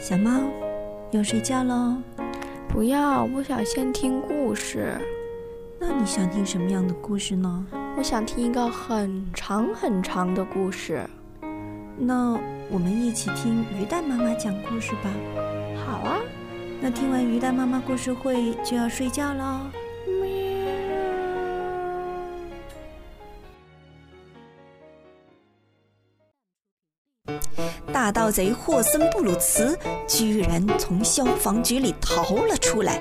小猫，要睡觉喽？不要，我想先听故事。那你想听什么样的故事呢？我想听一个很长很长的故事。那我们一起听鱼蛋妈妈讲故事吧。好啊。那听完鱼蛋妈妈故事会就要睡觉喽。盗贼霍森布鲁茨居然从消防局里逃了出来。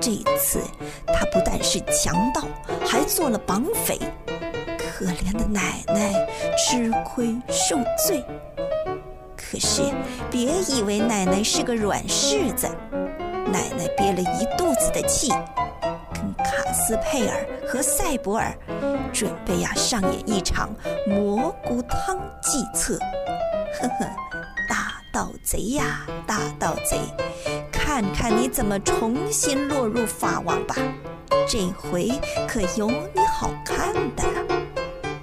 这次他不但是强盗，还做了绑匪。可怜的奶奶吃亏受罪。可是别以为奶奶是个软柿子，奶奶憋了一肚子的气，跟卡斯佩尔和塞博尔准备呀上演一场蘑菇汤计策。呵呵，大盗贼呀，大盗贼，看看你怎么重新落入法网吧！这回可有你好看的了，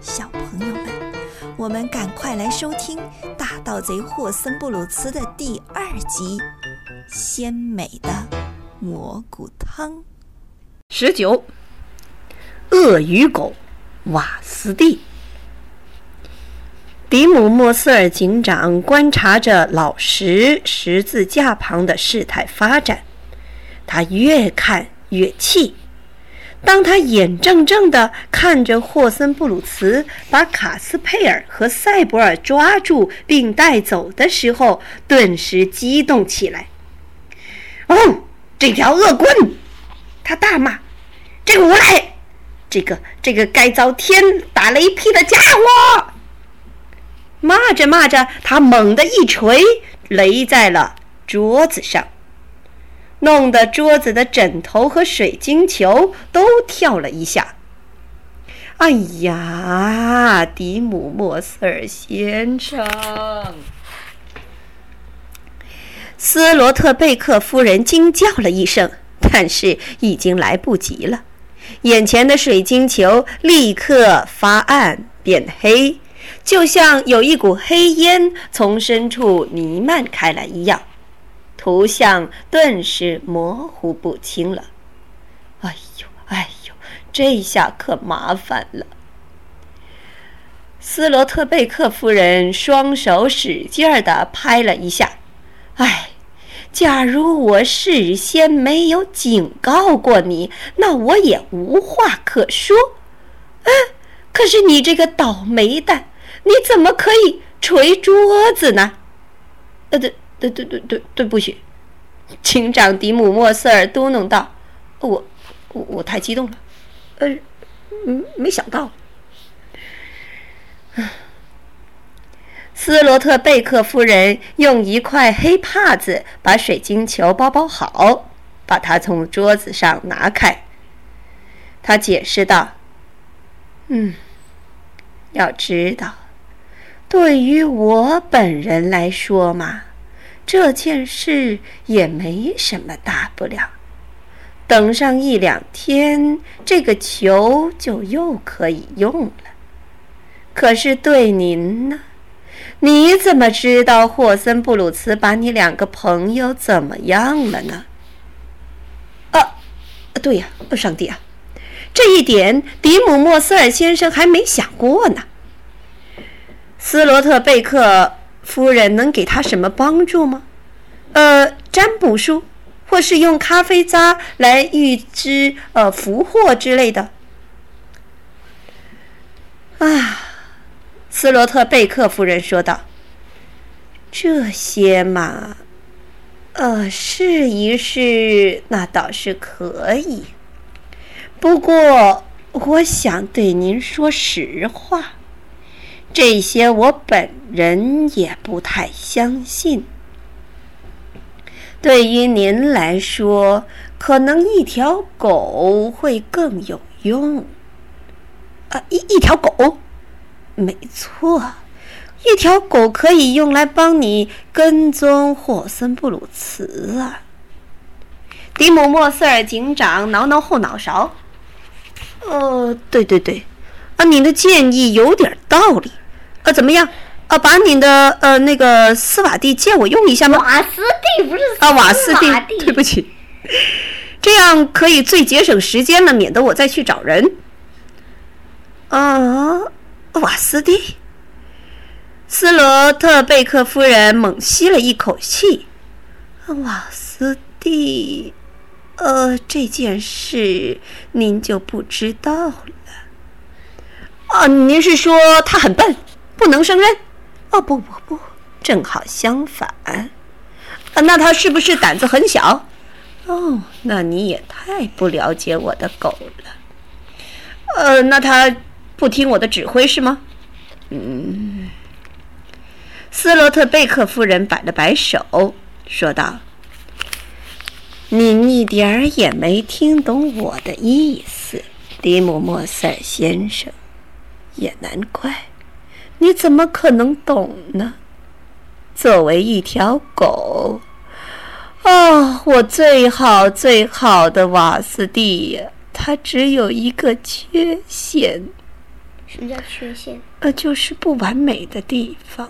小朋友们，我们赶快来收听《大盗贼霍森布鲁茨》的第二集《鲜美的蘑菇汤》。十九，鳄鱼狗瓦斯蒂。迪姆·莫瑟尔警长观察着老石十字架旁的事态发展，他越看越气。当他眼睁睁地看着霍森布鲁茨把卡斯佩尔和塞博尔抓住并带走的时候，顿时激动起来。“哦，这条恶棍！”他大骂，“这个无赖，这个这个该遭天打雷劈的家伙！”骂着骂着，他猛地一锤，擂在了桌子上，弄得桌子的枕头和水晶球都跳了一下。哎呀，迪姆·莫瑟尔先生！斯罗特贝克夫人惊叫了一声，但是已经来不及了，眼前的水晶球立刻发暗变黑。就像有一股黑烟从深处弥漫开来一样，图像顿时模糊不清了。哎呦，哎呦，这下可麻烦了！斯罗特贝克夫人双手使劲儿地拍了一下。哎，假如我事先没有警告过你，那我也无话可说。嗯，可是你这个倒霉蛋！你怎么可以捶桌子呢？呃，对对对对对，对不起，警长迪姆·莫瑟尔嘟囔道：“我我我太激动了，呃，没，没想到。”斯罗特贝克夫人用一块黑帕子把水晶球包包好，把它从桌子上拿开。他解释道：“嗯，要知道。”对于我本人来说嘛，这件事也没什么大不了。等上一两天，这个球就又可以用了。可是对您呢？你怎么知道霍森布鲁茨把你两个朋友怎么样了呢？啊，对呀，上帝啊，这一点迪姆·莫瑟尔先生还没想过呢。斯罗特贝克夫人能给他什么帮助吗？呃，占卜术，或是用咖啡渣来预知呃福祸之类的。啊，斯罗特贝克夫人说道：“这些嘛，呃，试一试那倒是可以。不过，我想对您说实话。”这些我本人也不太相信。对于您来说，可能一条狗会更有用。啊，一一条狗，没错，一条狗可以用来帮你跟踪霍森布鲁茨啊。迪姆·莫瑟尔警长挠挠后脑勺。呃，对对对，啊，你的建议有点道理。呃，怎么样？呃，把你的呃那个斯瓦蒂借我用一下吗？瓦斯蒂不是啊，瓦斯蒂，对不起，这样可以最节省时间了，免得我再去找人。啊，瓦斯蒂，斯罗特贝克夫人猛吸了一口气。瓦斯蒂，呃，这件事您就不知道了。啊，您是说他很笨，不能胜任？哦，不不不，正好相反。那他是不是胆子很小？哦，那你也太不了解我的狗了。呃，那他不听我的指挥是吗？嗯。斯罗特贝克夫人摆了摆手，说道：“您一点儿也没听懂我的意思，迪姆莫塞先生。也难怪，你怎么可能懂呢？作为一条狗，哦，我最好最好的瓦斯蒂呀，它只有一个缺陷。什么叫缺陷？呃，就是不完美的地方。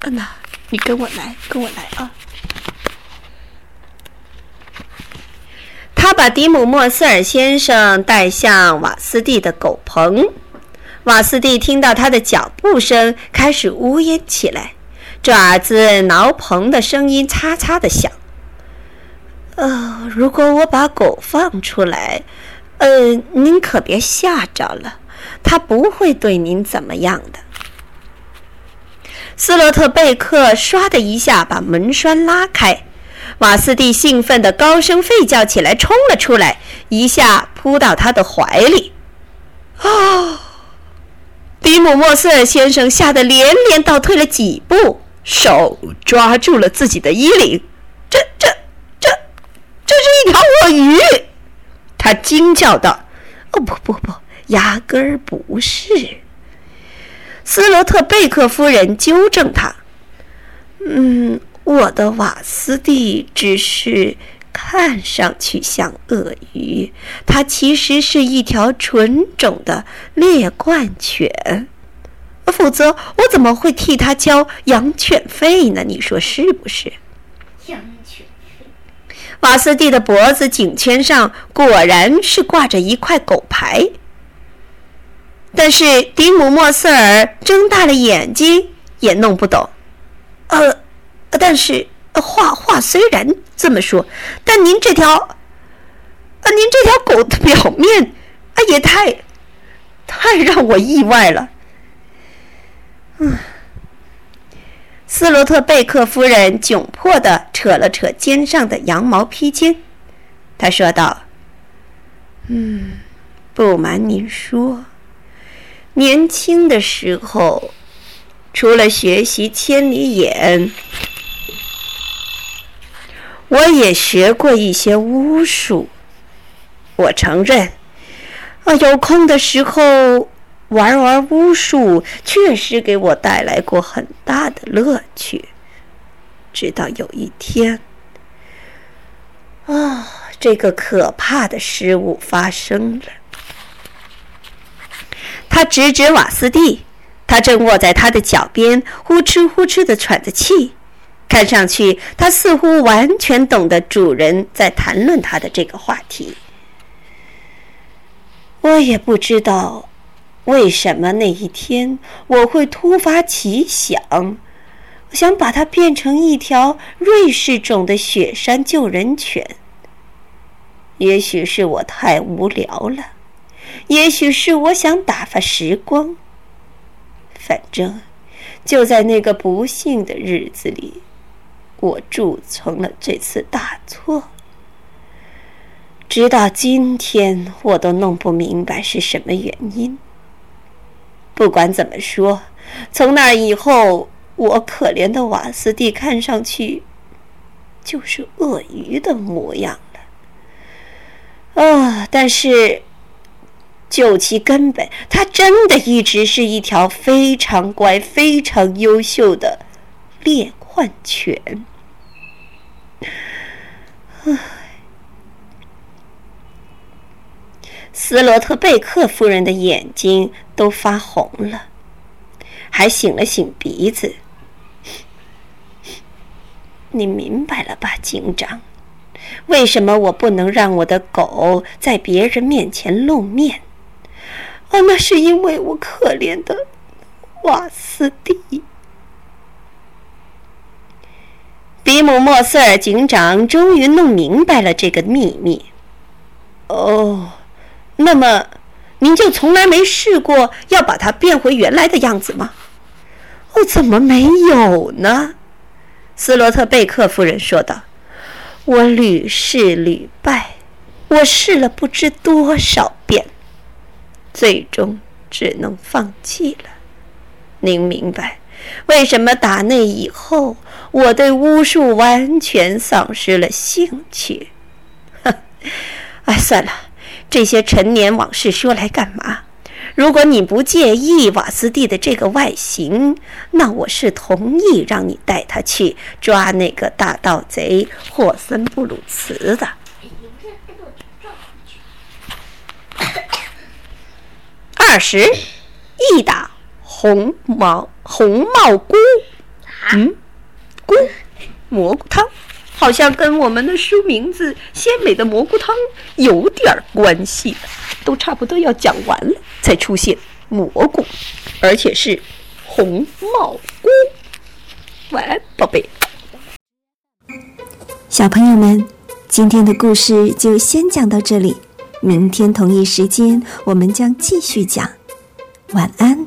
安娜，你跟我来，跟我来啊！他把迪姆莫斯尔先生带向瓦斯蒂的狗棚。瓦斯蒂听到他的脚步声，开始呜咽起来，爪子挠棚的声音嚓嚓的响。呃，如果我把狗放出来，呃，您可别吓着了，它不会对您怎么样的。斯洛特贝克唰的一下把门栓拉开，瓦斯蒂兴奋地高声吠叫起来，冲了出来，一下扑到他的怀里。啊！比姆莫瑟尔先生吓得连连倒退了几步，手抓住了自己的衣领。这、这、这，这是一条鳄鱼！他惊叫道：“哦，不不不，压根儿不是。”斯罗特贝克夫人纠正他：“嗯，我的瓦斯蒂只是看上去像鳄鱼，它其实是一条纯种的猎冠犬。否则，我怎么会替它交养犬费呢？你说是不是？”养犬费。瓦斯蒂的脖子颈圈上果然是挂着一块狗牌。但是迪姆莫瑟尔睁大了眼睛，也弄不懂。呃，但是话话虽然这么说，但您这条，呃，您这条狗的表面，啊，也太，太让我意外了。嗯，斯罗特贝克夫人窘迫地扯了扯肩上的羊毛披肩，她说道：“嗯，不瞒您说。”年轻的时候，除了学习千里眼，我也学过一些巫术。我承认，啊，有空的时候玩玩巫术，确实给我带来过很大的乐趣。直到有一天，啊，这个可怕的失误发生了。他指指瓦斯蒂，他正卧在他的脚边，呼哧呼哧地喘着气。看上去，他似乎完全懂得主人在谈论他的这个话题。我也不知道为什么那一天我会突发奇想，想把它变成一条瑞士种的雪山救人犬。也许是我太无聊了。也许是我想打发时光。反正，就在那个不幸的日子里，我铸成了这次大错。直到今天，我都弄不明白是什么原因。不管怎么说，从那以后，我可怜的瓦斯蒂看上去就是鳄鱼的模样了。啊，但是。就其根本，它真的一直是一条非常乖、非常优秀的猎幻犬。唉，斯罗特贝克夫人的眼睛都发红了，还擤了擤鼻子。你明白了吧，警长？为什么我不能让我的狗在别人面前露面？哦，那是因为我可怜的瓦斯蒂。比姆莫瑟尔警长终于弄明白了这个秘密。哦，那么您就从来没试过要把它变回原来的样子吗？哦，怎么没有呢？斯罗特贝克夫人说道。我屡试屡败，我试了不知多少遍，最终只能放弃了。您明白为什么打那以后我对巫术完全丧失了兴趣？哼，哎，算了，这些陈年往事说来干嘛？如果你不介意瓦斯蒂的这个外形，那我是同意让你带他去抓那个大盗贼霍森布鲁茨的。二十，一打红毛红帽菇，嗯，蘑菇汤，好像跟我们的书名字《鲜美的蘑菇汤》有点关系。都差不多要讲完了，才出现蘑菇，而且是红帽菇。晚安，宝贝。小朋友们，今天的故事就先讲到这里，明天同一时间我们将继续讲。晚安。